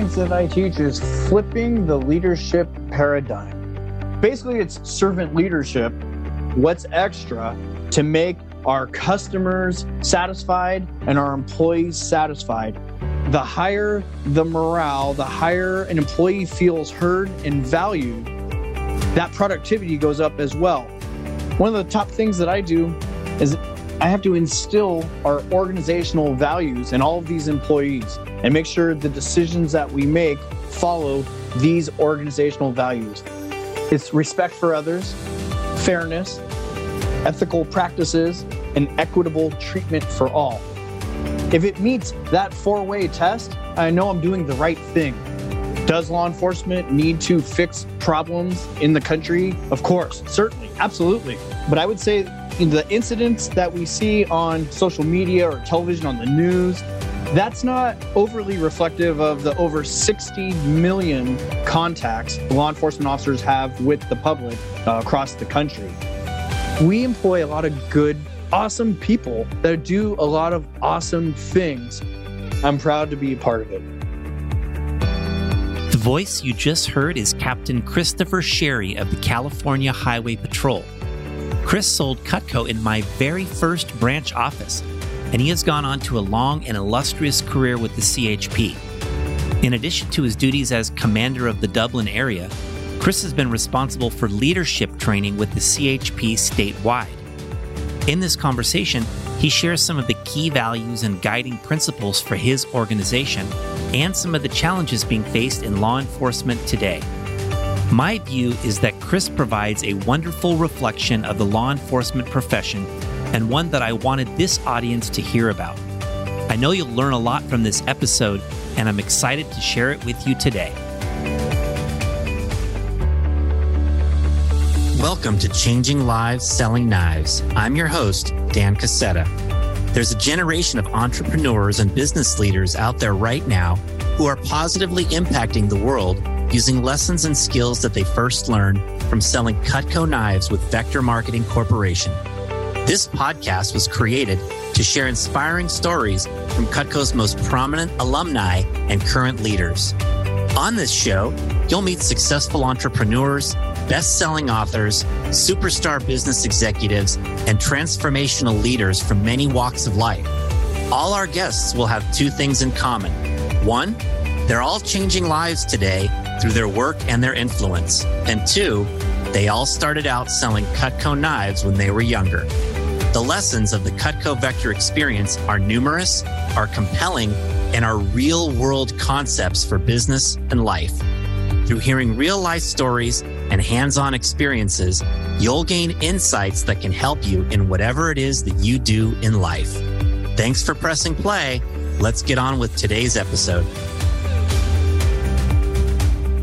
things that I teach is flipping the leadership paradigm. Basically, it's servant leadership. What's extra to make our customers satisfied and our employees satisfied? The higher the morale, the higher an employee feels heard and valued, that productivity goes up as well. One of the top things that I do is I have to instill our organizational values in all of these employees and make sure the decisions that we make follow these organizational values. It's respect for others, fairness, ethical practices, and equitable treatment for all. If it meets that four way test, I know I'm doing the right thing. Does law enforcement need to fix problems in the country? Of course, certainly, absolutely. But I would say the incidents that we see on social media or television on the news, that's not overly reflective of the over 60 million contacts law enforcement officers have with the public uh, across the country. We employ a lot of good, awesome people that do a lot of awesome things. I'm proud to be a part of it. The voice you just heard is Captain Christopher Sherry of the California Highway Patrol. Chris sold Cutco in my very first branch office, and he has gone on to a long and illustrious career with the CHP. In addition to his duties as commander of the Dublin area, Chris has been responsible for leadership training with the CHP statewide. In this conversation, he shares some of the key values and guiding principles for his organization and some of the challenges being faced in law enforcement today. My view is that Chris provides a wonderful reflection of the law enforcement profession and one that I wanted this audience to hear about. I know you'll learn a lot from this episode, and I'm excited to share it with you today. Welcome to Changing Lives Selling Knives. I'm your host, Dan Cassetta. There's a generation of entrepreneurs and business leaders out there right now who are positively impacting the world using lessons and skills that they first learned from selling Cutco knives with Vector Marketing Corporation. This podcast was created to share inspiring stories from Cutco's most prominent alumni and current leaders. On this show, you'll meet successful entrepreneurs, best selling authors, superstar business executives, and transformational leaders from many walks of life. All our guests will have two things in common. One, they're all changing lives today through their work and their influence. And two, they all started out selling Cutco knives when they were younger. The lessons of the Cutco Vector experience are numerous, are compelling, and are real world concepts for business and life. Through hearing real life stories and hands on experiences, you'll gain insights that can help you in whatever it is that you do in life. Thanks for pressing play. Let's get on with today's episode.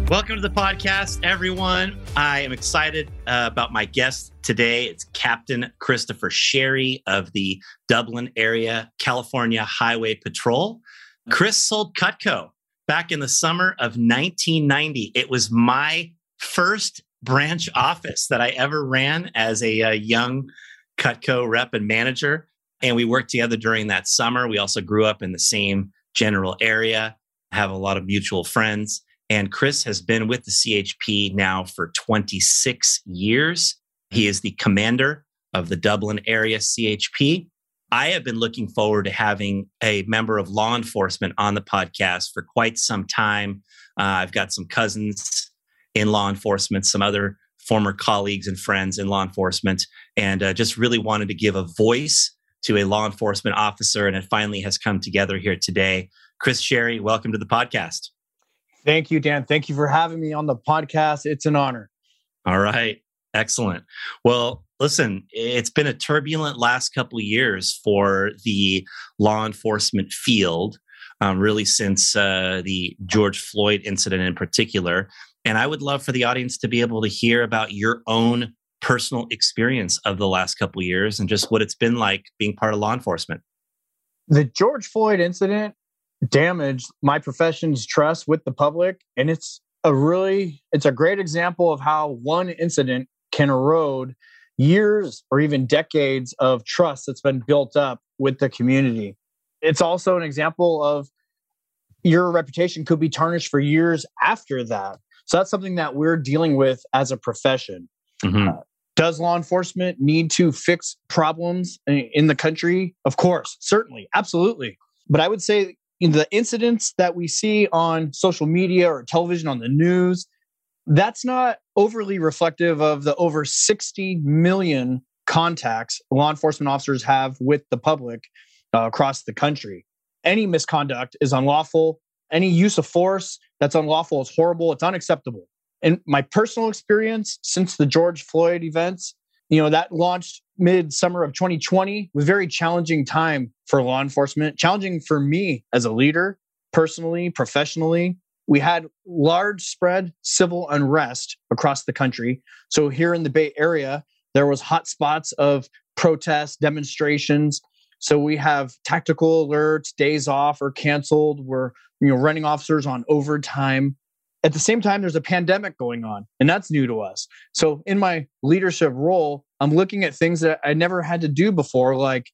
Welcome to the podcast, everyone. I am excited uh, about my guest today. It's Captain Christopher Sherry of the Dublin area California Highway Patrol. Chris sold Cutco back in the summer of 1990. It was my first branch office that I ever ran as a, a young Cutco rep and manager. And we worked together during that summer. We also grew up in the same general area, have a lot of mutual friends. And Chris has been with the CHP now for 26 years. He is the commander of the Dublin area CHP. I have been looking forward to having a member of law enforcement on the podcast for quite some time. Uh, I've got some cousins in law enforcement, some other former colleagues and friends in law enforcement, and uh, just really wanted to give a voice to a law enforcement officer. And it finally has come together here today. Chris Sherry, welcome to the podcast. Thank you, Dan. Thank you for having me on the podcast. It's an honor. All right. Excellent. Well, listen, it's been a turbulent last couple of years for the law enforcement field, um, really since uh, the George Floyd incident in particular. And I would love for the audience to be able to hear about your own personal experience of the last couple of years and just what it's been like being part of law enforcement. The George Floyd incident damaged my profession's trust with the public and it's a really it's a great example of how one incident can erode years or even decades of trust that's been built up with the community it's also an example of your reputation could be tarnished for years after that. So that's something that we're dealing with as a profession. Mm-hmm. Uh, does law enforcement need to fix problems in the country? Of course, certainly, absolutely. But I would say in the incidents that we see on social media or television on the news, that's not overly reflective of the over 60 million contacts law enforcement officers have with the public uh, across the country. Any misconduct is unlawful. Any use of force that's unlawful is horrible. It's unacceptable. In my personal experience since the George Floyd events, you know, that launched mid summer of 2020 was very challenging time for law enforcement, challenging for me as a leader, personally, professionally. We had large spread civil unrest across the country. So here in the Bay Area, there was hot spots of protests, demonstrations. So we have tactical alerts, days off or canceled. We're you know running officers on overtime. At the same time, there's a pandemic going on, and that's new to us. So in my leadership role, I'm looking at things that I never had to do before, like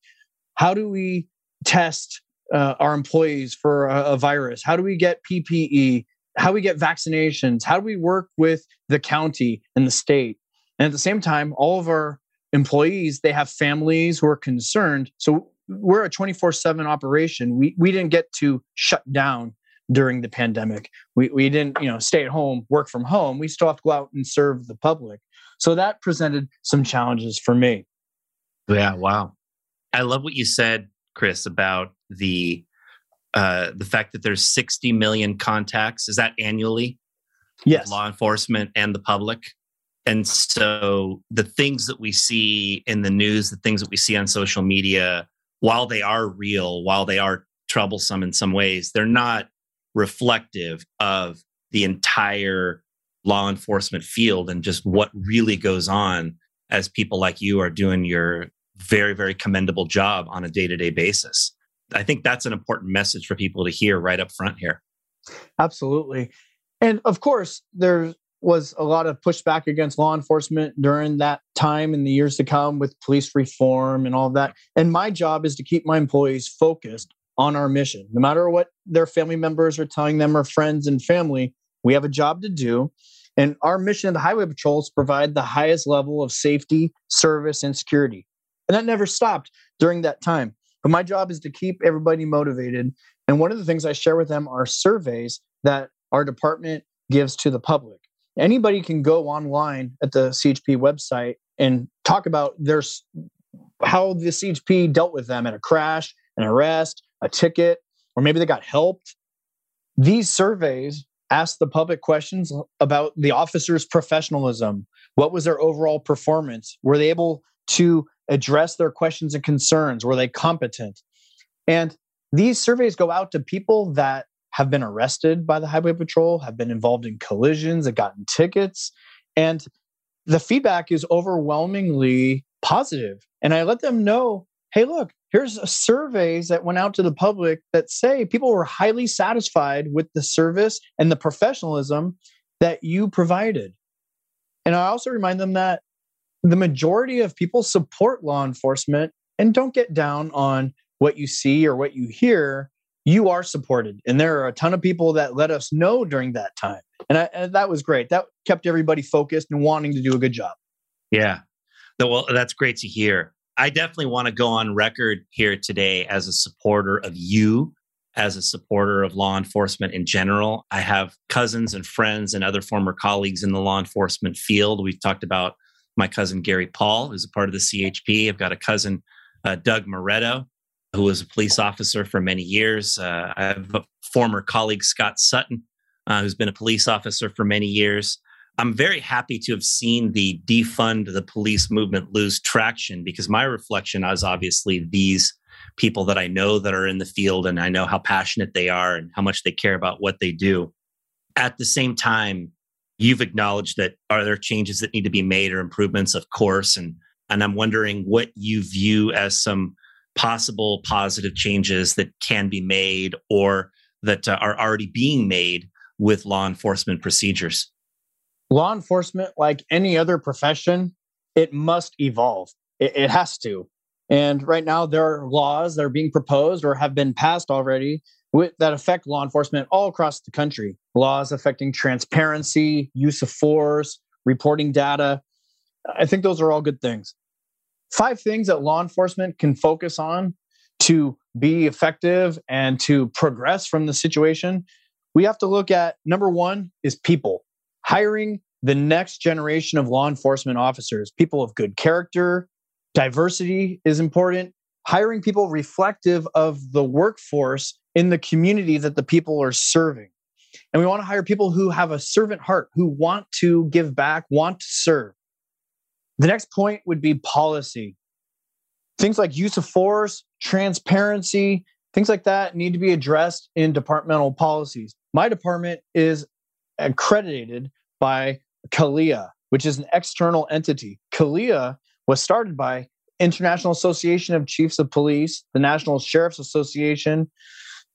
how do we test uh, our employees for a, a virus? How do we get PPE? How do we get vaccinations? How do we work with the county and the state? And at the same time, all of our employees, they have families who are concerned. So we're a 24-7 operation. We we didn't get to shut down during the pandemic. We we didn't, you know, stay at home, work from home. We still have to go out and serve the public. So that presented some challenges for me. Yeah, wow. I love what you said, Chris, about the uh, the fact that there's 60 million contacts. Is that annually? Yes. Law enforcement and the public. And so the things that we see in the news, the things that we see on social media, while they are real, while they are troublesome in some ways, they're not reflective of the entire law enforcement field and just what really goes on as people like you are doing your very, very commendable job on a day to day basis. I think that's an important message for people to hear right up front here. Absolutely. And of course, there was a lot of pushback against law enforcement during that time in the years to come with police reform and all of that. And my job is to keep my employees focused on our mission. No matter what their family members are telling them or friends and family, we have a job to do. And our mission of the Highway Patrol is provide the highest level of safety, service, and security. And that never stopped during that time. But my job is to keep everybody motivated. And one of the things I share with them are surveys that our department gives to the public anybody can go online at the CHP website and talk about their how the CHP dealt with them at a crash, an arrest, a ticket, or maybe they got helped. These surveys ask the public questions about the officer's professionalism. What was their overall performance? Were they able to address their questions and concerns? Were they competent? And these surveys go out to people that have been arrested by the Highway Patrol, have been involved in collisions, have gotten tickets. And the feedback is overwhelmingly positive. And I let them know hey, look, here's surveys that went out to the public that say people were highly satisfied with the service and the professionalism that you provided. And I also remind them that the majority of people support law enforcement and don't get down on what you see or what you hear you are supported. And there are a ton of people that let us know during that time. And, I, and, that was great. That kept everybody focused and wanting to do a good job. Yeah. Well, that's great to hear. I definitely want to go on record here today as a supporter of you, as a supporter of law enforcement in general. I have cousins and friends and other former colleagues in the law enforcement field. We've talked about my cousin Gary Paul, who's a part of the CHP. I've got a cousin, uh, Doug Moretto, who was a police officer for many years. Uh, I have a former colleague, Scott Sutton, uh, who's been a police officer for many years. I'm very happy to have seen the defund the police movement lose traction because my reflection is obviously these people that I know that are in the field and I know how passionate they are and how much they care about what they do. At the same time, you've acknowledged that are there changes that need to be made or improvements, of course, and and I'm wondering what you view as some possible positive changes that can be made or that uh, are already being made with law enforcement procedures? Law enforcement, like any other profession, it must evolve. It, it has to. And right now, there are laws that are being proposed or have been passed already with, that affect law enforcement all across the country. Laws affecting transparency, use of force, reporting data. I think those are all good things. Five things that law enforcement can focus on to be effective and to progress from the situation. We have to look at number one is people, hiring the next generation of law enforcement officers, people of good character. Diversity is important. Hiring people reflective of the workforce in the community that the people are serving. And we want to hire people who have a servant heart, who want to give back, want to serve. The next point would be policy. Things like use of force, transparency, things like that need to be addressed in departmental policies. My department is accredited by CALEA, which is an external entity. CALEA was started by International Association of Chiefs of Police, the National Sheriff's Association,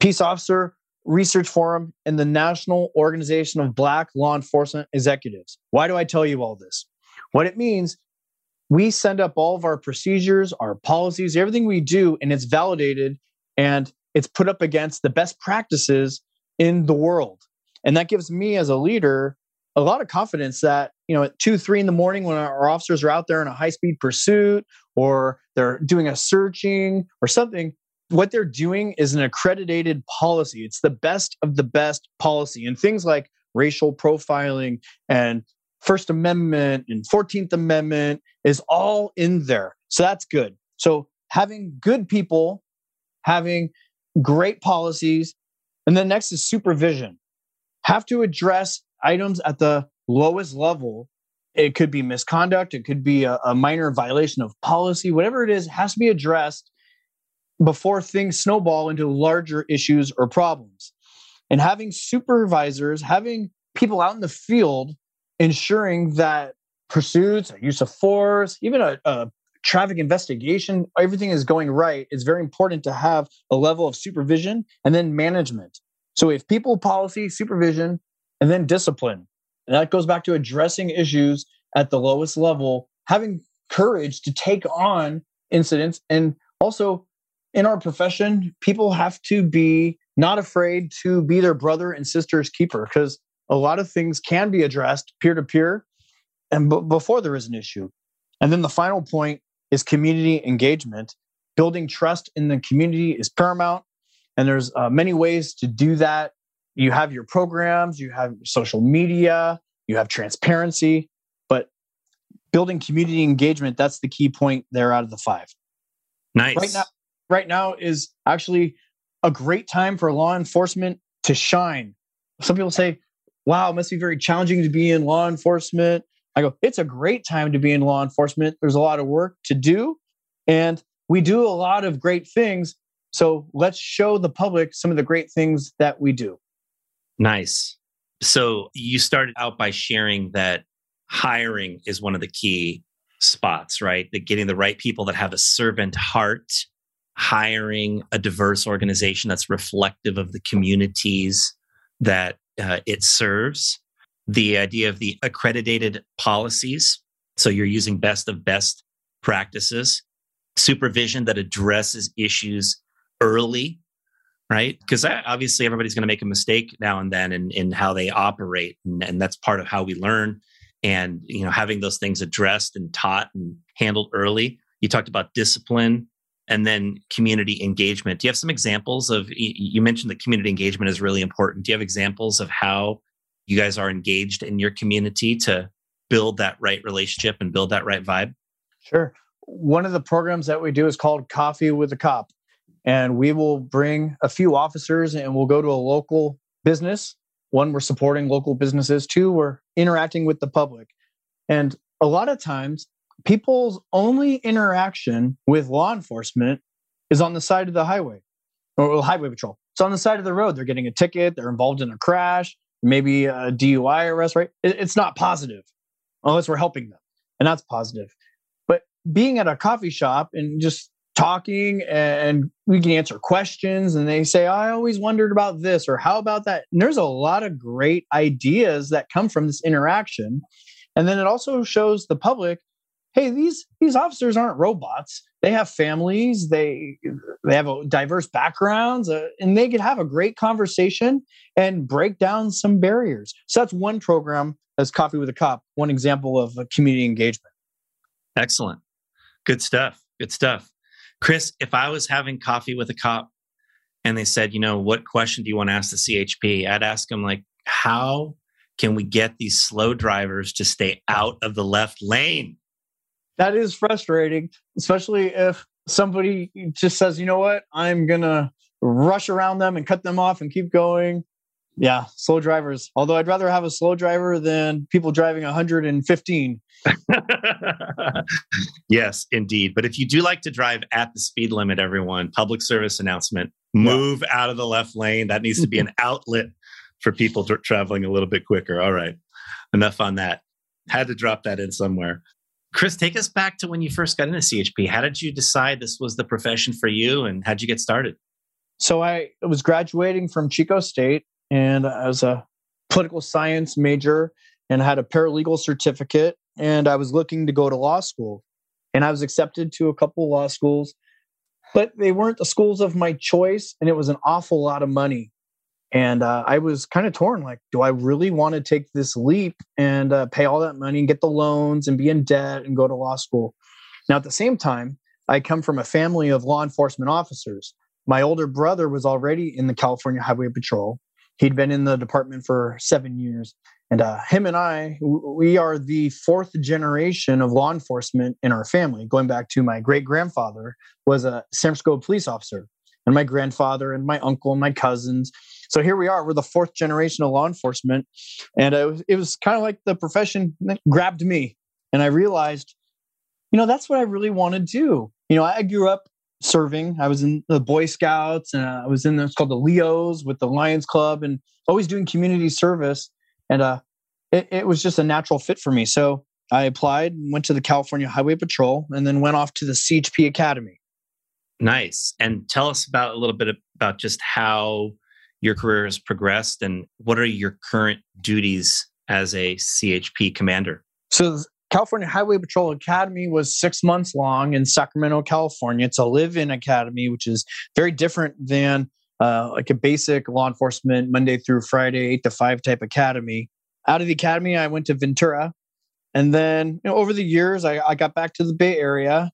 Peace Officer Research Forum, and the National Organization of Black Law Enforcement Executives. Why do I tell you all this? What it means, we send up all of our procedures, our policies, everything we do, and it's validated and it's put up against the best practices in the world. And that gives me as a leader a lot of confidence that you know at two three in the morning when our officers are out there in a high speed pursuit or they're doing a searching or something what they're doing is an accredited policy. It's the best of the best policy. And things like racial profiling and first amendment and 14th amendment is all in there. So that's good. So having good people having great policies and then next is supervision have to address items at the lowest level. It could be misconduct it could be a, a, minor violation of policy whatever it is has to be addressed before things snowball into larger issues or problems. And having supervisors having people out in the field ensuring that pursuits use of force even a, a traffic investigation everything is going right it's very important to have a level of supervision and then management so if people policy supervision and then discipline. And that goes back to addressing issues at the lowest level, having courage to take on incidents. And also in our profession, people have to be not afraid to be their brother and sister's keeper because a lot of things can be addressed peer to peer and b- before there is an issue. And then the final point is community engagement. Building trust in the community is paramount. And there's uh, many ways to do that you have your programs, you have social media, you have transparency, but building community engagement, that's the key point there out of the five. Nice. Right now, right now is actually a great time for law enforcement to shine. Some people say, wow, it must be very challenging to be in law enforcement. I go, it's a great time to be in law enforcement. There's a lot of work to do, and we do a lot of great things. So let's show the public some of the great things that we do. Nice. So you started out by sharing that hiring is one of the key spots, right? That getting the right people that have a servant heart, hiring a diverse organization that's reflective of the communities that uh, it serves, the idea of the accredited policies. So you're using best of best practices, supervision that addresses issues early right? Because obviously everybody's going to make a mistake now and then in, in how they operate, and, and that's part of how we learn. And you know, having those things addressed and taught and handled early. You talked about discipline and then community engagement. Do you have some examples of? You mentioned that community engagement is really important. Do you have examples of how you guys are engaged in your community to build that right relationship and build that right vibe? Sure. One of the programs that we do is called Coffee with a Cop and we will bring a few officers and we'll go to a local business. One, we're supporting local businesses. Two, we're interacting with the public. And a lot of times, people's only interaction with law enforcement is on the side of the highway or highway patrol. It's on the side of the road. They're getting a ticket, they're involved in a crash, maybe a DUI arrest, right? It's not positive unless we're helping them. And that's positive. But being at a coffee shop and just talking and we can answer questions and they say i always wondered about this or how about that and there's a lot of great ideas that come from this interaction and then it also shows the public hey, these these officers aren't robots. They have families. They they have a diverse backgrounds, uh, and they could have a great conversation and break down some barriers. So that's one program as Coffee with a Cop, one example of community engagement. Excellent, good stuff. Good stuff. Chris, if I was having coffee with a cop and they said, you know, what question do you want to ask the CHP? I'd ask them like, how can we get these slow drivers to stay out of the left lane? that is frustrating, especially if somebody just says, you know what, I'm going to rush around them and cut them off and keep going. Yeah, slow drivers. Although I'd rather have a slow driver than people driving 115. yes, indeed. But if you do like to drive at the speed limit, everyone, public service announcement move yeah. out of the left lane. That needs to be an outlet for people tra- traveling a little bit quicker. All right, enough on that. Had to drop that in somewhere. Chris, take us back to when you first got into CHP. How did you decide this was the profession for you and how'd you get started? So I was graduating from Chico State and I was a political science major and had a paralegal certificate and I was looking to go to law school. And I was accepted to a couple law schools, but they weren't the schools of my choice and it was an awful lot of money. And uh, i was kind of torn like do i really want to take this leap and uh, pay all that money and get the loans and be in debt and go to law school? Now at the same time i come from a family of law enforcement officers. My older brother was already in the california highway patrol he'd been in the department for seven years. And uh, him and i we are the fourth generation of law enforcement in our family. Going back to my great grandfather was a san francisco police officer. And my grandfather and my uncle and my cousins. So here we are. We're the fourth generation of law enforcement, and it was, it was kind of like the profession grabbed me, and I realized, you know, that's what I really want to do. You know, I grew up serving. I was in the Boy Scouts, and I was in this called the Leos with the Lions Club, and always doing community service. And uh, it, it was just a natural fit for me. So I applied, went to the California Highway Patrol, and then went off to the CHP Academy. Nice. And tell us about a little bit about just how your career has progressed and what are your current duties as a CHP commander? So, California Highway Patrol Academy was six months long in Sacramento, California. It's a live in academy, which is very different than uh, like a basic law enforcement Monday through Friday, eight to five type academy. Out of the academy, I went to Ventura. And then you know, over the years, I, I got back to the Bay Area.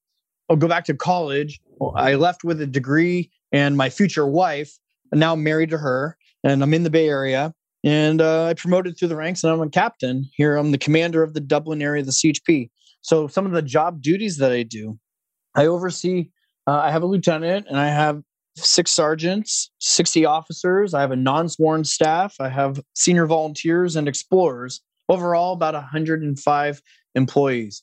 I'll go back to college. I left with a degree and my future wife now married to her, and I'm in the Bay Area. And uh, I promoted through the ranks, and I'm a captain here. I'm the commander of the Dublin area of the CHP. So some of the job duties that I do, I oversee. Uh, I have a lieutenant, and I have six sergeants, 60 officers. I have a non-sworn staff. I have senior volunteers and explorers. Overall, about 105 employees.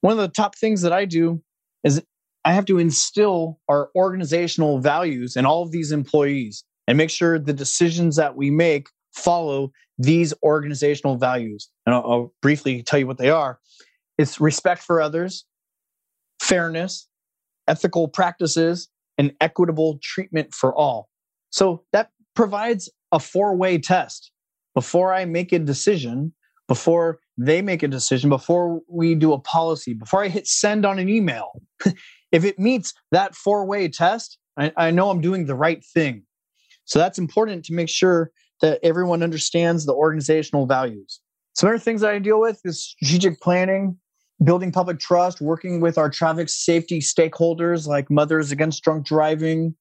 One of the top things that I do is I have to instill our organizational values in all of these employees and make sure the decisions that we make follow these organizational values. And I'll, I'll briefly tell you what they are it's respect for others, fairness, ethical practices, and equitable treatment for all. So that provides a four way test. Before I make a decision, before they make a decision, before we do a policy, before I hit send on an email, if it meets that four way test, I, I know I'm doing the right thing. So that's important to make sure that everyone understands the organizational values. Some other things that I deal with is strategic planning, building public trust, working with our traffic safety stakeholders like Mothers Against Drunk Driving,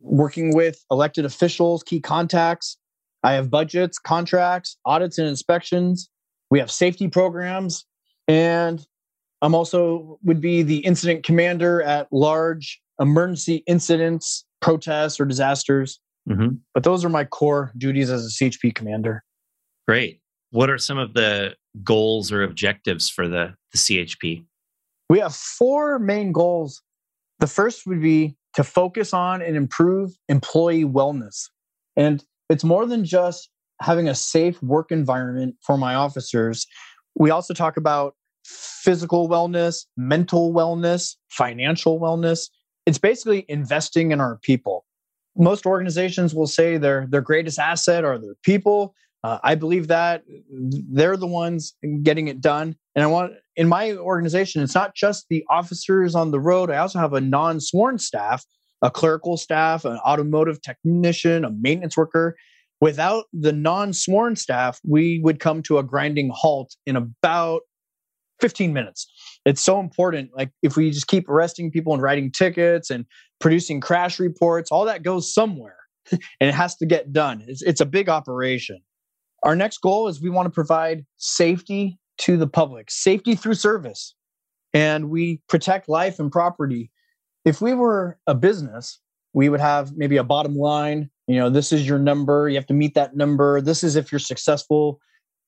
working with elected officials, key contacts. I have budgets, contracts, audits, and inspections. We have safety programs, and I'm also would be the incident commander at large emergency incidents, protests, or disasters. Mm-hmm. But those are my core duties as a CHP commander. Great. What are some of the goals or objectives for the, the CHP? We have four main goals. The first would be to focus on and improve employee wellness. And it's more than just having a safe work environment for my officers. We also talk about physical wellness, mental wellness, financial wellness. It's basically investing in our people. Most organizations will say their, their greatest asset are their people, Uh, I believe that they're the ones getting it done. And I want in my organization, it's not just the officers on the road. I also have a non sworn staff, a clerical staff, an automotive technician, a maintenance worker. Without the non sworn staff, we would come to a grinding halt in about 15 minutes. It's so important. Like if we just keep arresting people and writing tickets and producing crash reports, all that goes somewhere and it has to get done. It's, it's a big operation. Our next goal is we want to provide safety to the public, safety through service, and we protect life and property. If we were a business, we would have maybe a bottom line. You know, this is your number. You have to meet that number. This is if you're successful.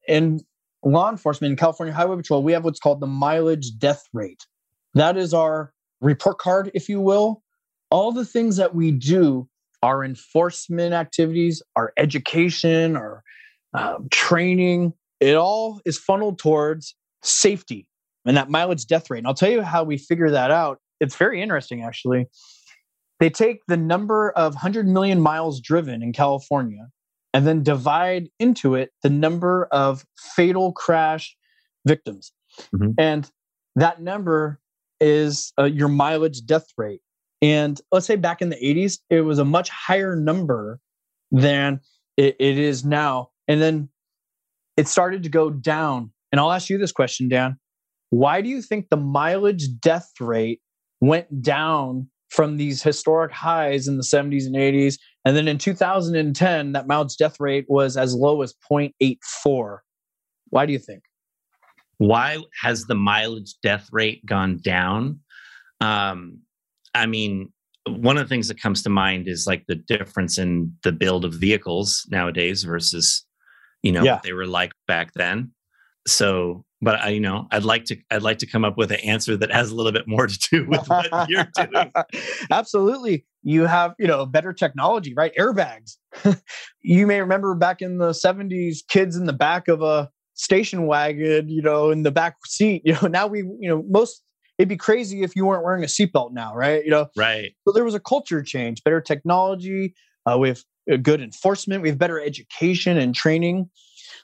In law enforcement in California Highway Patrol, we have what's called the mileage death rate. That is our report card, if you will. All the things that we do, our enforcement activities, our education, our um, training, it all is funneled towards safety and that mileage death rate. And I'll tell you how we figure that out. It's very interesting, actually. They take the number of 100 million miles driven in California and then divide into it the number of fatal crash victims. Mm-hmm. And that number is uh, your mileage death rate. And let's say back in the 80s, it was a much higher number than it, it is now. And then it started to go down. And I'll ask you this question, Dan. Why do you think the mileage death rate went down from these historic highs in the 70s and 80s and then in 2010, that mileage death rate was as low as 0.84. Why do you think? Why has the mileage death rate gone down? Um, I mean, one of the things that comes to mind is like the difference in the build of vehicles nowadays versus, you know, yeah. what they were like back then. So but I, you know, I'd like to, I'd like to come up with an answer that has a little bit more to do with what you're doing. Absolutely, you have, you know, better technology, right? Airbags. you may remember back in the '70s, kids in the back of a station wagon, you know, in the back seat. You know, now we, you know, most it'd be crazy if you weren't wearing a seatbelt now, right? You know, right. So there was a culture change, better technology. Uh, we have good enforcement. We have better education and training.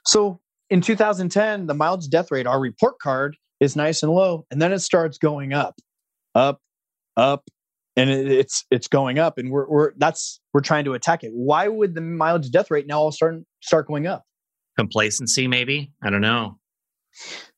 So in 2010, the mileage death rate, our report card is nice and low, and then it starts going up, up, up, and it's it's going up, and we're we're that's we're trying to attack it. Why would the mileage death rate now all start start going up? Complacency, maybe. I don't know.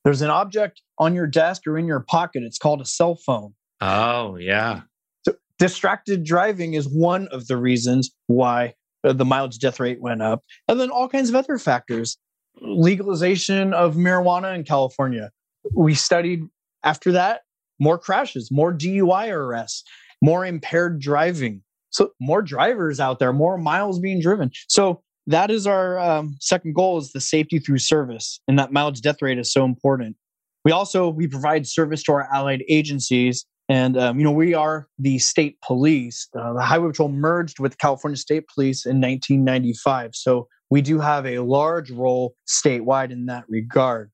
There's an object on your desk or in your pocket. It's called a cell phone. Oh yeah. So distracted driving is one of the reasons why uh, the mileage death rate went up, and then all kinds of other factors legalization of marijuana in California. We studied after that more crashes, more DUI arrests, more impaired driving. So more drivers out there, more miles being driven. So that is our um, second goal is the safety through service, and that mileage death rate is so important. We also we provide service to our allied agencies, and um, you know we are the state police. Uh, the Highway Patrol merged with California State Police in 1995, so we do have a large role statewide in that regard.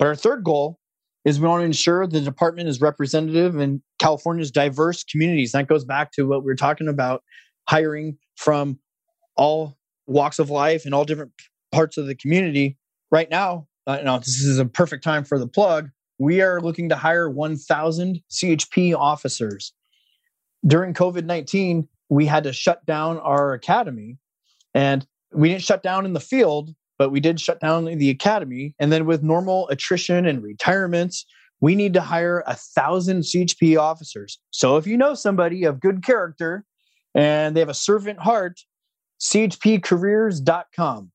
But our third goal is we want to ensure the department is representative in California's diverse communities. That goes back to what we were talking about hiring from all walks of life and all different parts of the community. Right now, uh, now this is a perfect time for the plug. We are looking to hire 1,000 CHP officers. During COVID 19, we had to shut down our academy. And we didn't shut down in the field, but we did shut down the academy. And then with normal attrition and retirements, we need to hire a thousand CHP officers. So if you know somebody of good character and they have a servant heart, chpcareers.com.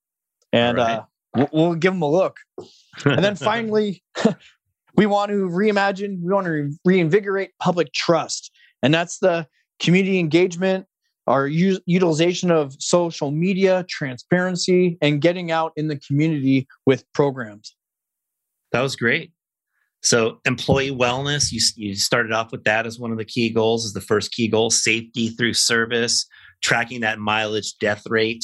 And right. uh, we'll, give them a look. and then finally, we want to reimagine, we want to reinvigorate public trust. And that's the community engagement our u- utilization of social media, transparency, and getting out in the community with programs. That was great. So, employee wellness, you, you started off with that as one of the key goals, is the first key goal safety through service, tracking that mileage death rate,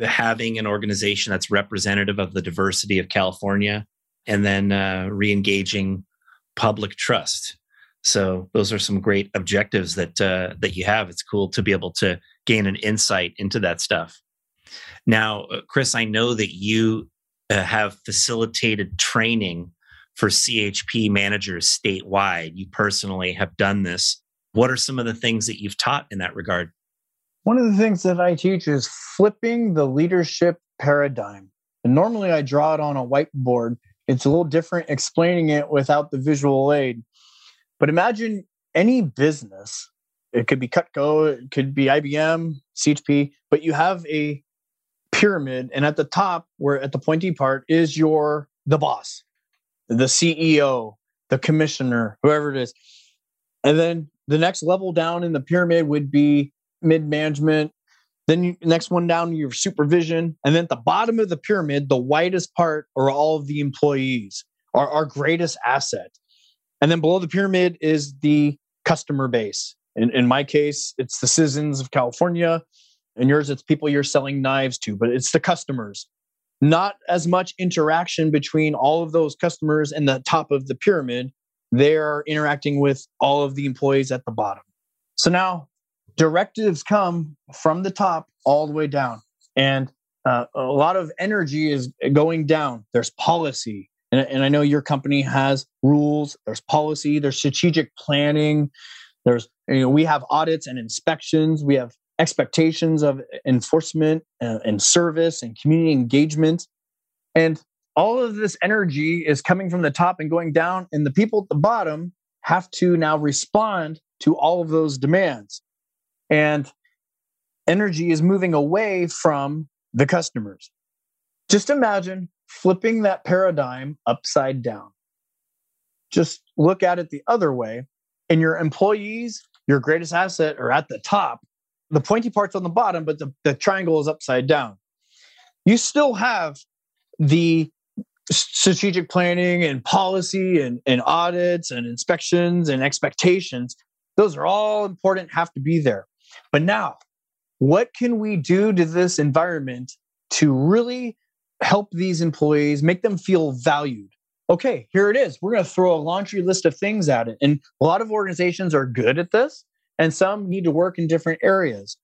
having an organization that's representative of the diversity of California, and then uh, re engaging public trust. So those are some great objectives that uh, that you have. It's cool to be able to gain an insight into that stuff. Now, uh, Chris, I know that you uh, have facilitated training for CHP managers statewide. You personally have done this. What are some of the things that you've taught in that regard? One of the things that I teach is flipping the leadership paradigm. And normally I draw it on a whiteboard. It's a little different explaining it without the visual aid. But imagine any business, it could be Cutco, it could be IBM, CHP, but you have a pyramid and at the top where at the pointy part is your the boss the ceo the commissioner whoever it is and then the next level down in the pyramid would be mid management then you, next one down your supervision and then at the bottom of the pyramid the widest part are all of the employees are our greatest asset. And then below the pyramid is the customer base. In, in my case it's the citizens of california and yours it's people you're selling knives to but it's the customers. Not as much interaction between all of those customers and the top of the pyramid. They're interacting with all of the employees at the bottom. So now directives come from the top all the way down. And uh, a lot of energy is going down. There's policy. And, and i know your company has rules. There's policy. There's strategic planning. There's you know we have audits and inspections. We have expectations of enforcement and, and service and community engagement. And all of this energy is coming from the top and going down, and the people at the bottom have to now respond to all of those demands. And energy is moving away from the customers. Just imagine flipping that paradigm upside down. Just look at it the other way, and your employees, your greatest asset, are at the top, the pointy part's on the bottom, but the, the triangle is upside down. You still have the strategic planning and policy and, and audits and inspections and expectations. Those are all important, have to be there. But now, what can we do to this environment to really help these employees, make them feel valued? Okay, here it is. We're going to throw a laundry list of things at it. And a lot of organizations are good at this and some need to work in different areas.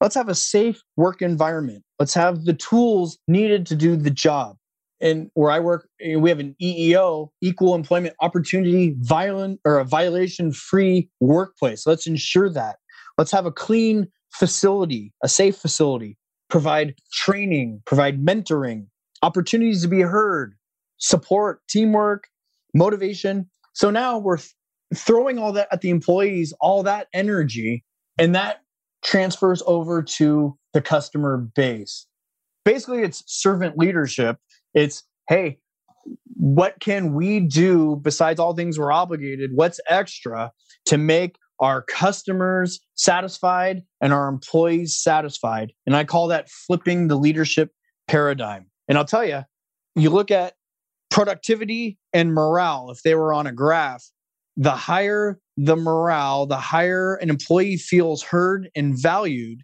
Let's have a safe work environment. Let's have the tools needed to do the job. And where I work, eh, we have an EEO, equal employment opportunity violent or a violation free workplace. Let's ensure that. Let's have a clean facility, a safe facility, provide training, provide mentoring, opportunities to be heard, support, teamwork, motivation. So now we're throwing all that at the employees, all that energy, and that transfers over to the customer base. Basically, it's servant leadership. It's, hey, what can we do besides all things we're obligated? What's extra to make our customers satisfied and our employees satisfied? And I call that flipping the leadership paradigm. And I'll tell you, you look at productivity and morale, if they were on a graph, the higher the morale, the higher an employee feels heard and valued,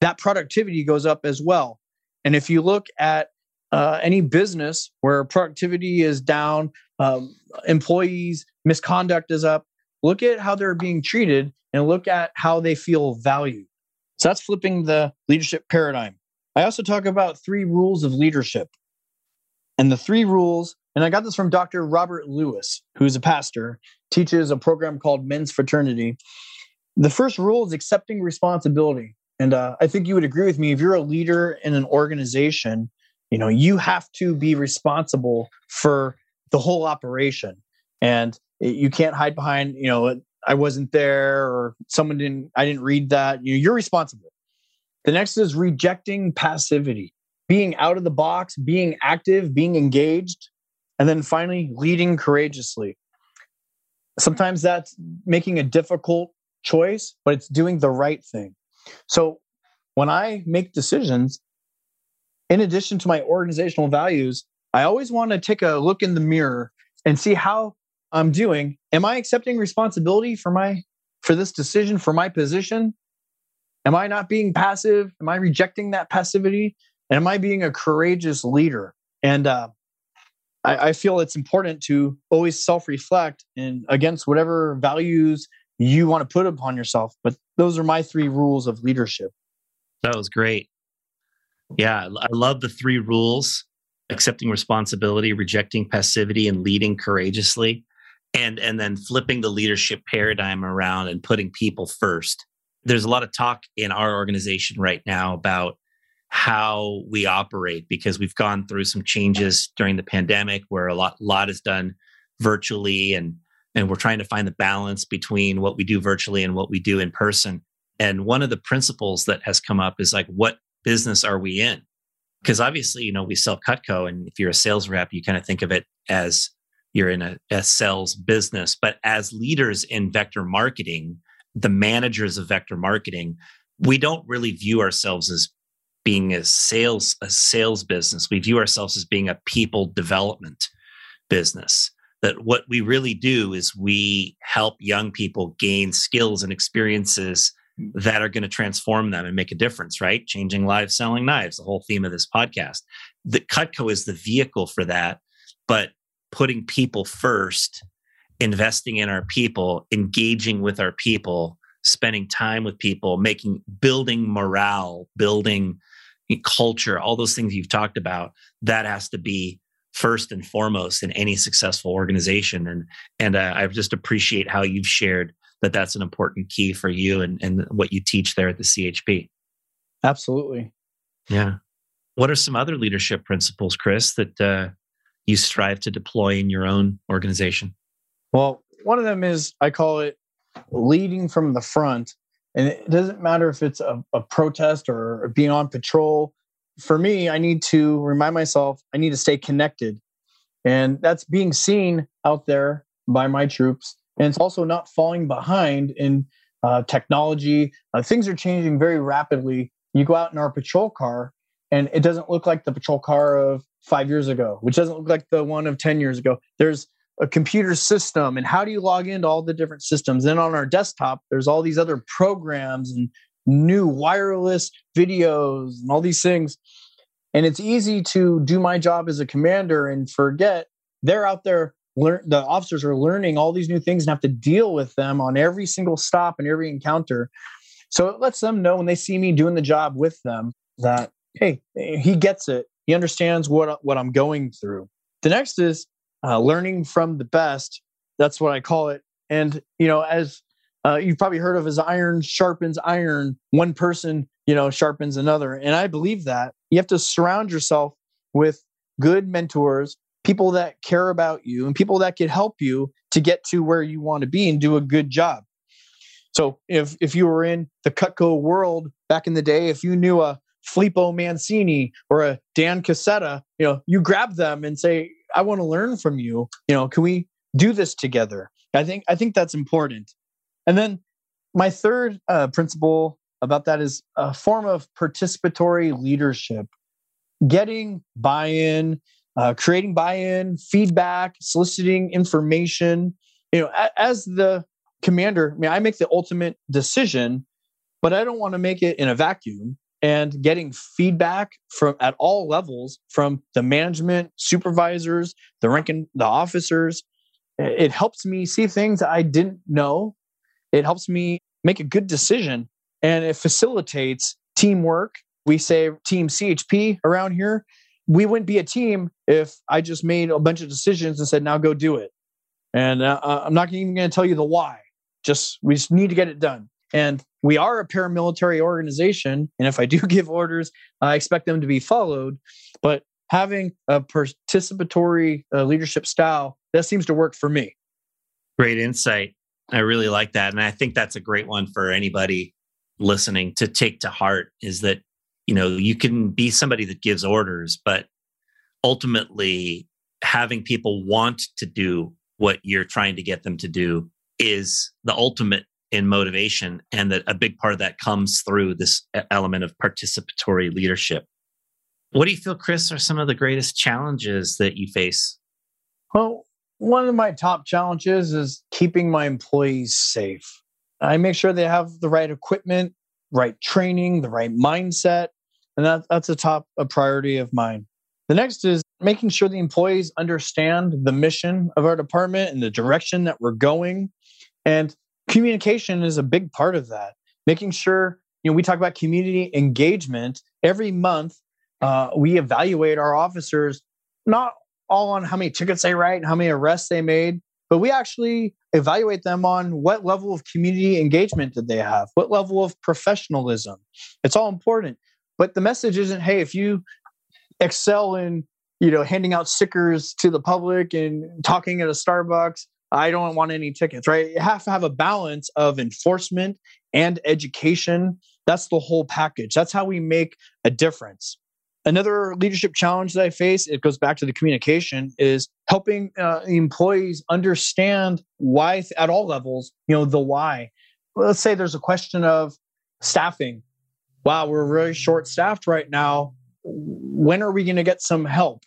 that productivity goes up as well. And if you look at uh, any business where productivity is down, um, employees' misconduct is up, look at how they're being treated and look at how they feel valued. So that's flipping the leadership paradigm. I also talk about three rules of leadership. And the three rules and I got this from Dr. Robert Lewis, who's a pastor, teaches a program called Men's Fraternity. The first rule is accepting responsibility. And uh, I think you would agree with me if you're a leader in an organization, you know, you have to be responsible for the whole operation. And you can't hide behind, you know, I wasn't there or someone didn't, I didn't read that. You know, you're responsible. The next is rejecting passivity, being out of the box, being active, being engaged. And then finally, leading courageously. Sometimes that's making a difficult choice, but it's doing the right thing. So when I make decisions, in addition to my organizational values, I always want to take a look in the mirror and see how I'm doing. Am I accepting responsibility for my for this decision for my position? Am I not being passive? Am I rejecting that passivity? And am I being a courageous leader? And uh, I, I feel it's important to always self reflect and against whatever values you want to put upon yourself. But those are my three rules of leadership. That was great. Yeah, I love the three rules accepting responsibility, rejecting passivity, and leading courageously. And, and then flipping the leadership paradigm around and putting people first. There's a lot of talk in our organization right now about how we operate because we've gone through some changes during the pandemic where a lot, lot is done virtually and and we're trying to find the balance between what we do virtually and what we do in person. And one of the principles that has come up is like, what business are we in? Because obviously, you know, we sell Cutco, and if you're a sales rep, you kind of think of it as you're in a, a sales business. But as leaders in vector marketing, the managers of vector marketing, we don't really view ourselves as being a sales a sales business. We view ourselves as being a people development business that what we really do is we help young people gain skills and experiences that are going to transform them and make a difference, right? Changing lives, selling knives, the whole theme of this podcast. The Cutco is the vehicle for that, but putting people first, investing in our people, engaging with our people, spending time with people, making building morale, building culture, all those things you've talked about, that has to be first and foremost in any successful organization. And and uh, I just appreciate how you've shared that that's an important key for you and, and what you teach there at the CHP. Absolutely. Yeah. What are some other leadership principles, Chris, that uh, you strive to deploy in your own organization? Well, one of them is I call it leading from the front. And it doesn't matter if it's a, a protest or being on patrol for me, I need to remind myself I need to stay connected. And that's being seen out there by my troops. And it's also not falling behind in uh, technology. Uh, things are changing very rapidly. You go out in our patrol car, and it doesn't look like the patrol car of five years ago, which doesn't look like the one of 10 years ago. There's a computer system, and how do you log into all the different systems? Then on our desktop, there's all these other programs and new wireless videos and all these things. And it's easy to do my job as a commander and forget they're out there. Learn, the officers are learning all these new things and have to deal with them on every single stop and every encounter. So it lets them know when they see me doing the job with them that hey, he gets it. He understands what what I'm going through. The next is uh, learning from the best. That's what I call it. And you know, as uh, you've probably heard of as iron sharpens iron. One person, you know, sharpens another. And I believe that you have to surround yourself with good mentors, people that care about you, and people that can help you to get to where you want to be and do a good job. So if if you were in the Cutco world back in the day, if you knew a Filippo Mancini or a Dan Casetta, you know, you grab them and say, "I want to learn from you. You know, can we do this together?" I think I think that's important. And then my third uh, principle about that is a form of participatory leadership, getting buy in, uh, creating buy in, feedback, soliciting information. You know, a- as the commander, I mean, I make the ultimate decision, but I don't want to make it in a vacuum. And getting feedback from at all levels from the management, supervisors, the ranking, the officers, it helps me see things I didn't know it helps me make a good decision and it facilitates teamwork. We say team CHP around here. We wouldn't be a team if I just made a bunch of decisions and said, now go do it. And uh, uh I'm not even going to tell you the why. Just we just need to get it done. And we are a paramilitary organization. And if I do give orders, I expect them to be followed. But having a participatory uh, leadership style, that seems to work for me. Great insight. I really like that. And I think that's a great one for anybody listening to take to heart is that, you know, you can be somebody that gives orders, but ultimately having people want to do what you're trying to get them to do is the ultimate in motivation. And that a big part of that comes through this element of participatory leadership. What do you feel, Chris, are some of the greatest challenges that you face? Well, one of my top challenges is keeping my employees safe. I make sure they have the right equipment, right training, the right mindset, and that, that's a top a priority of mine. The next is making sure the employees understand the mission of our department and the direction that we're going. And communication is a big part of that. Making sure, you know, we talk about community engagement every month. uh, we evaluate our officers not all on how many tickets they write and how many arrests they made, but we actually evaluate them on what level of community engagement did they have, what level of professionalism. It's all important. But the message isn't, hey, if you excel in you know handing out stickers to the public and talking at a Starbucks, I don't want any tickets, right? You have to have a balance of enforcement and education. That's the whole package. That's how we make a difference. Another leadership challenge that I face, it goes back to the communication, is helping uh, employees understand why at all levels, you know, the why. Let's say there's a question of staffing. Wow, we're really short staffed right now. When are we going to get some help?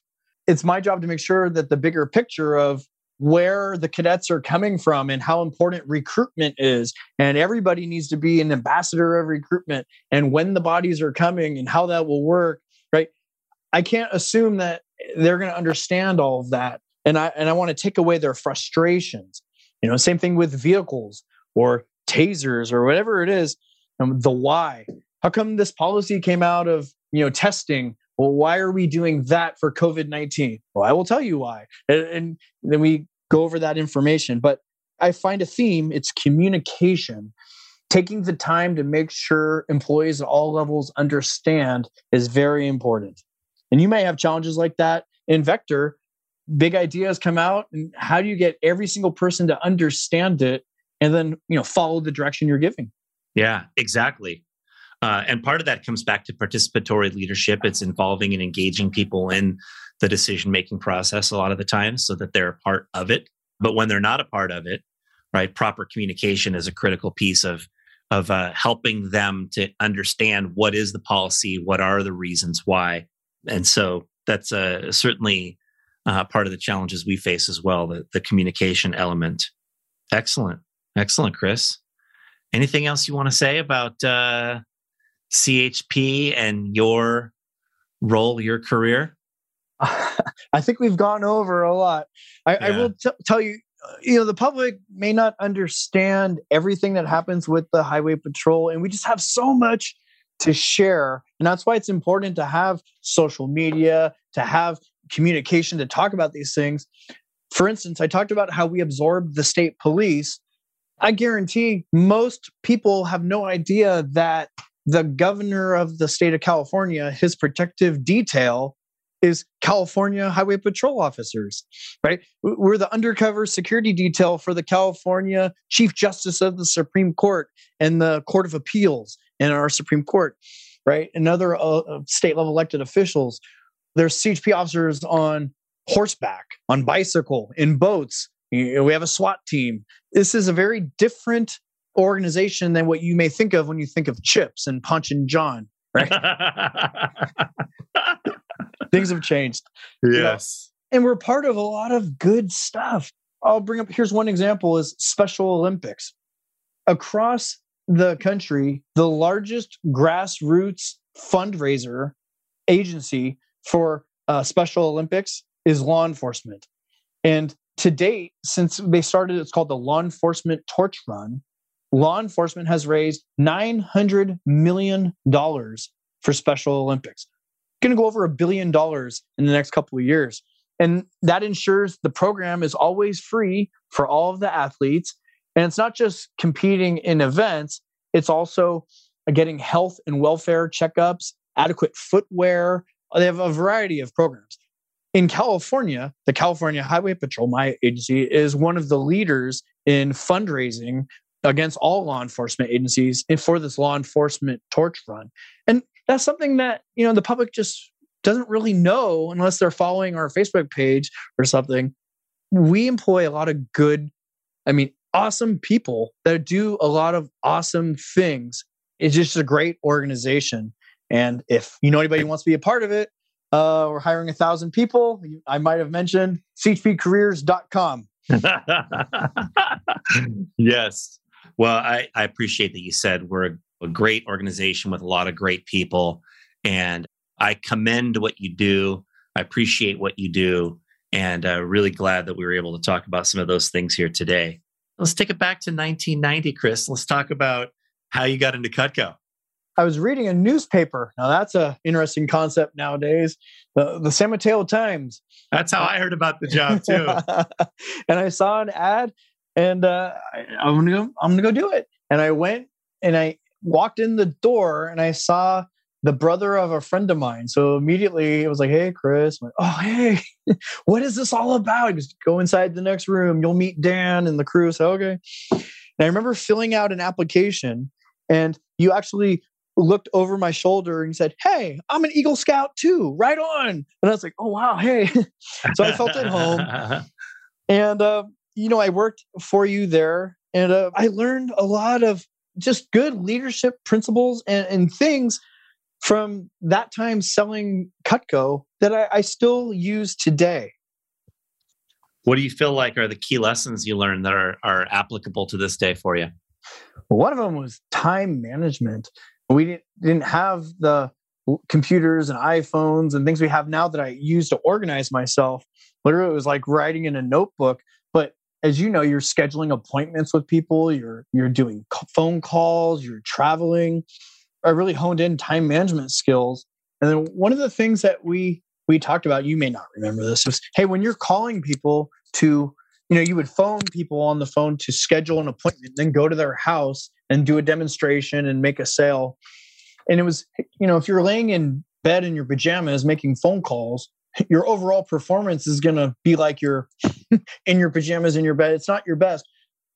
It's my job to make sure that the bigger picture of where the cadets are coming from and how important recruitment is. And everybody needs to be an ambassador of recruitment and when the bodies are coming and how that will work right? I can't assume that they're going to understand all of that, and I and I want to take away their frustrations. You know, same thing with vehicles or tasers or whatever it is. Um, the why. How come this policy came out of you know testing? Well, why are we doing that for COVID nineteen? Well, I will tell you why, and, and then we go over that information. But I find a theme. It's communication taking the time to make sure employees at all levels understand is very important. And you may have challenges like that in Vector. Big ideas come out, and how do you get every single person to understand it and then you know follow the direction you're giving? Yeah, exactly. Uh, and part of that comes back to participatory leadership. It's involving and engaging people in the decision making process a lot of the time so that they're a part of it. But when they're not a part of it, right, proper communication is a critical piece of of uh, helping them to understand what is the policy, what are the reasons why, and so that's uh, certainly uh, part of the challenges we face as well. The, the communication element. Excellent, excellent, Chris. Anything else you want to say about uh, CHP and your role, your career? I think we've gone over a lot. I, yeah. I will t- tell you, you know the public may not understand everything that happens with the highway patrol and we just have so much to share and that's why it's important to have social media to have communication to talk about these things for instance i talked about how we absorbed the state police i guarantee most people have no idea that the governor of the state of california his protective detail is California Highway Patrol officers, right? We're the undercover security detail for the California Chief Justice of the Supreme Court and the Court of Appeals and our Supreme Court, right? And other uh, uh state level elected officials. There's CHP officers on horseback, on bicycle, in boats. We have a SWAT team. This is a very different organization than what you may think of when you think of CHiPs and Ponch and Jon, right? Things have changed. Yes. You know? And we're part of a lot of good stuff. I'll bring up here's one example is Special Olympics. Across the country, the largest grassroots fundraiser agency for uh, Special Olympics is law enforcement. And to date, since they started, it's called the Law Enforcement Torch Run. Law enforcement has raised $900 million for Special Olympics going to go over a billion dollars in the next couple of years. And that ensures the program is always free for all of the athletes. And it's not just competing in events, it's also getting health and welfare checkups, adequate footwear. They have a variety of programs. In California, the California Highway Patrol, my agency, is one of the leaders in fundraising against all law enforcement agencies for this law enforcement torch run. And that's something that you know the public just doesn't really know unless they're following our Facebook page or something. We employ a lot of good, I mean, awesome people that do a lot of awesome things. It's just a great organization. And if you know anybody who wants to be a part of it, uh, we're hiring a thousand people. I might have mentioned chpcareers.com. yes. Well, I, I appreciate that you said we're a great organization with a lot of great people. And I commend what you do. I appreciate what you do. And uh, really glad that we were able to talk about some of those things here today. Let's take it back to 1990, Chris. Let's talk about how you got into Cutco. I was reading a newspaper. Now that's a interesting concept nowadays. The the San Mateo Times. That's how I heard about the job too. and I saw an ad, and uh, I, am gonna go. I'm gonna go do it. And I went and I walked in the door, and I saw the brother of a friend of mine. So immediately it was like, "Hey, Chris." Like, oh, hey, what is this all about? Just go inside the next room. You'll meet Dan and the crew. So okay. And I remember filling out an application, and you actually looked over my shoulder and said, Hey, I'm an Eagle Scout too. Right on. And I was like, Oh, wow. Hey. so I felt at home. And, uh, you know, I worked for you there and uh, I learned a lot of just good leadership principles and, and things from that time selling Cutco that I, I still use today. What do you feel like are the key lessons you learned that are, are applicable to this day for you? One of them was time management. We didn't, didn't have the computers and iPhones and things we have now that I use to organize myself. Literally, it was like writing in a notebook. As you know, you're scheduling appointments with people. You're you're doing phone calls. You're traveling. I really honed in time management skills. And then one of the things that we we talked about, you may not remember this, was hey, when you're calling people to, you know, you would phone people on the phone to schedule an appointment, then go to their house and do a demonstration and make a sale. And it was, you know, if you're laying in bed in your pajamas making phone calls, your overall performance is going to be like you're in your pajamas in your bed. It's not your best.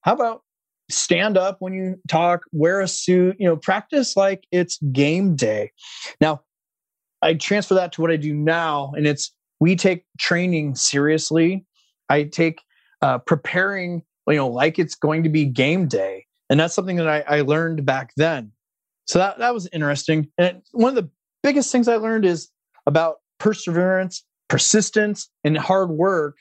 How about stand up when you talk, wear a suit, you know, practice like it's game day. Now, I transfer that to what I do now, and it's we take training seriously. I take uh, preparing, you know, like it's going to be game day. And that's something that I, I learned back then. So that, that was interesting. And one of the biggest things I learned is about perseverance, persistence, and hard work.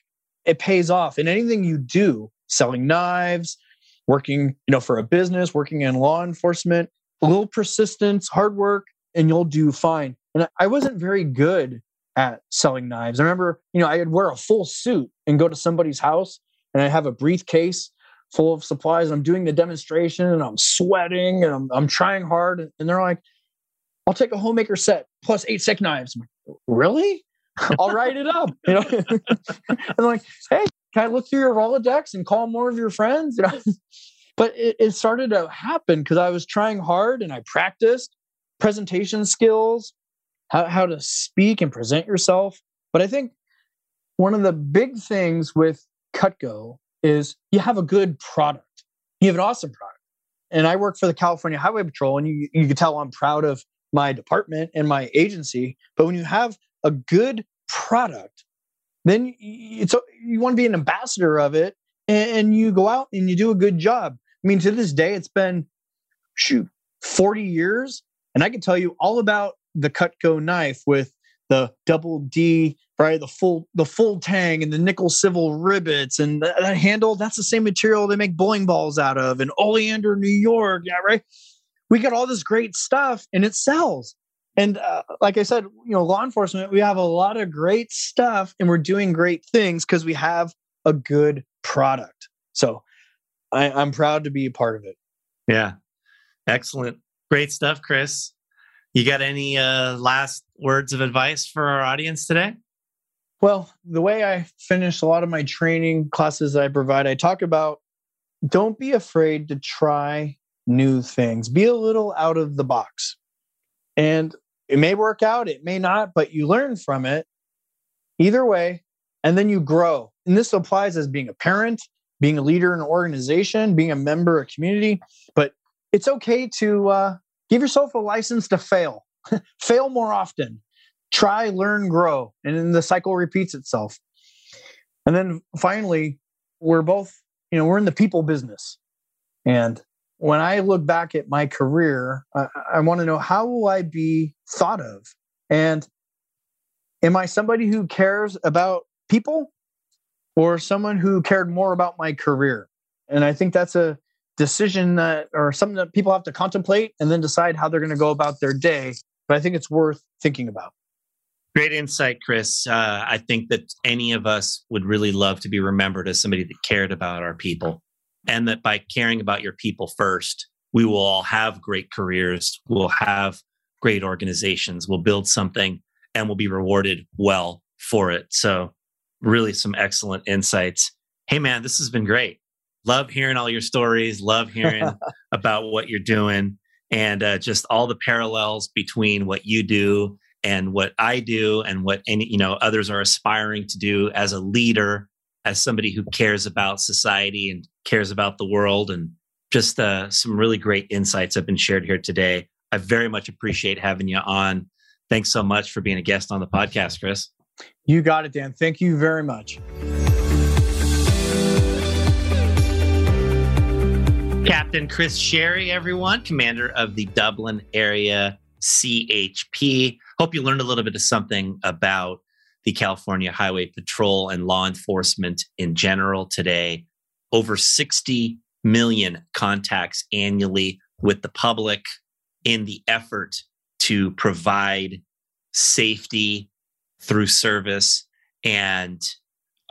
It pays off in anything you do, selling knives, working, you know, for a business, working in law enforcement, a little persistence, hard work, and you'll do fine. And I wasn't very good at selling knives. I remember, you know, I'd wear a full suit and go to somebody's house and I have a briefcase full of supplies. I'm doing the demonstration and I'm sweating and I'm, I'm trying hard. And they're like, I'll take a homemaker set plus eight stick knives. Like, really? I'll write it up. You know, and I'm like, hey, can I look through your Rolodex and call more of your friends? You know, but it, it started to happen because I was trying hard and I practiced presentation skills, how, how to speak and present yourself. But I think one of the big things with Cutco is you have a good product. You have an awesome product. And I work for the California Highway Patrol, and you, you can tell I'm proud of my department and my agency. But when you have a good product, then it's you want to be an ambassador of it, and you go out and you do a good job. I mean, to this day, it's been shoot 40 years, and I can tell you all about the Cutco knife with the double D, right? The full the full tang and the nickel silver rivets and that, that, handle. That's the same material they make bowling balls out of in Olean, New York. Yeah, right. We got all this great stuff and it sells. And uh, like I said, you know, law enforcement, we have a lot of great stuff and we're doing great things because we have a good product. So I, I'm proud to be a part of it. Yeah. Excellent. Great stuff, Chris. You got any uh, last words of advice for our audience today? Well, the way I finish a lot of my training classes that I provide, I talk about don't be afraid to try new things. Be a little out of the box. And it may work out, it may not, but you learn from it either way, and then you grow. And this applies as being a parent, being a leader in an organization, being a member of a community. But it's okay to uh, Give yourself a license to fail. fail more often. Try, learn, grow. And then the cycle repeats itself. And then finally, we're both, you know, we're in the people business. And when I look back at my career, I, I want to know how will I be thought of? And am I somebody who cares about people or someone who cared more about my career? And I think that's a decision that or something that people have to contemplate and then decide how they're going to go about their day. But I think it's worth thinking about. Great insight, Chris. Uh, I think that any of us would really love to be remembered as somebody that cared about our people. And that by caring about your people first, we will all have great careers, we'll have great organizations, we'll build something, and we'll be rewarded well for it. So, really, some excellent insights. Hey, man, this has been great. Love hearing all your stories, love hearing about what you're doing, and uh, just all the parallels between what you do and what I do and what any, you know others are aspiring to do as a leader, as somebody who cares about society and cares about the world and just uh, some really great insights have been shared here today. I very much appreciate having you on. Thanks so much for being a guest on the podcast, Chris. You got it, Dan. Thank you very much. Captain Chris Sherry, everyone, commander of the Dublin area CHP. Hope you learned a little bit of something about the California Highway Patrol and law enforcement in general today. Over 60 million contacts annually with the public in the effort to provide safety through service. And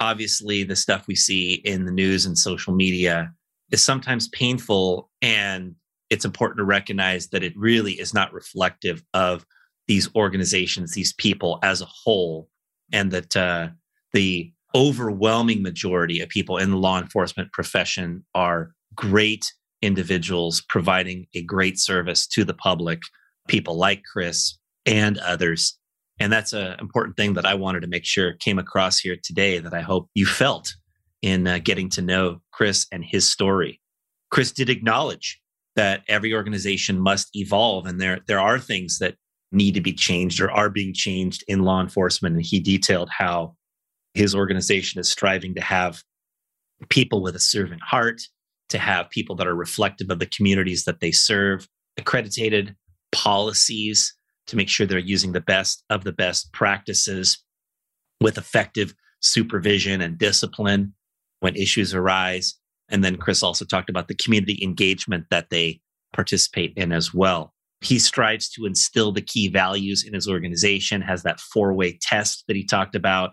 obviously, the stuff we see in the news and social media is sometimes painful. And it's important to recognize that it really is not reflective of these organizations, these people as a whole, and that uh, the overwhelming majority of people in the law enforcement profession are great individuals providing a great service to the public, people like Chris and others. And that's an important thing that I wanted to make sure came across here today that I hope you felt in uh, getting to know Chris and his story. Chris did acknowledge that every organization must evolve and there there are things that need to be changed or are being changed in law enforcement and he detailed how his organization is striving to have people with a servant heart to have people that are reflective of the communities that they serve, accredited policies to make sure they're using the best of the best practices with effective supervision and discipline when issues arise. And then Chris also talked about the community engagement that they participate in as well. He strives to instill the key values in his organization, has that four way test that he talked about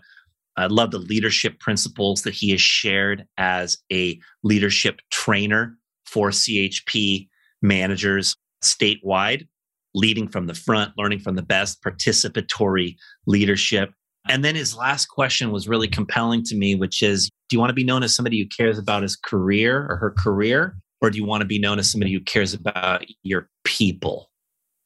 I love the leadership principles that he has shared as a leadership trainer for CHP managers statewide, leading from the front, learning from the best, participatory leadership. And then his last question was really compelling to me, which is Do you want to be known as somebody who cares about his career or her career? Or do you want to be known as somebody who cares about your people?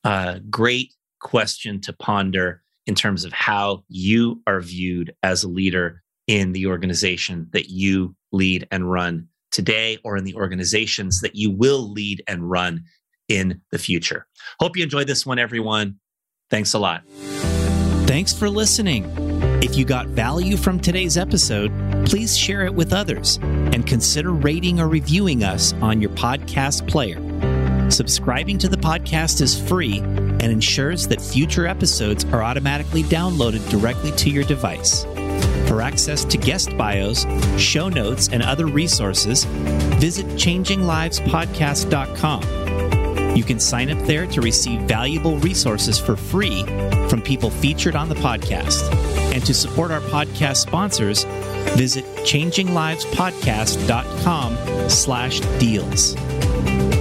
Uh, great question to ponder in terms of how you are viewed as a leader in the organization that you lead and run today or in the organizations that you will lead and run in the future. Hope you enjoyed this one, everyone. Thanks a lot. Thanks for listening. If you got value from today's episode, please share it with others and consider rating or reviewing us on your podcast player. Subscribing to the podcast is free and ensures that future episodes are automatically downloaded directly to your device. For access to guest bios, show notes, and other resources, visit changinglivespodcast.com. You can sign up there to receive valuable resources for free from people featured on the podcast. And to support our podcast sponsors, visit changinglivespodcast.com slash deals.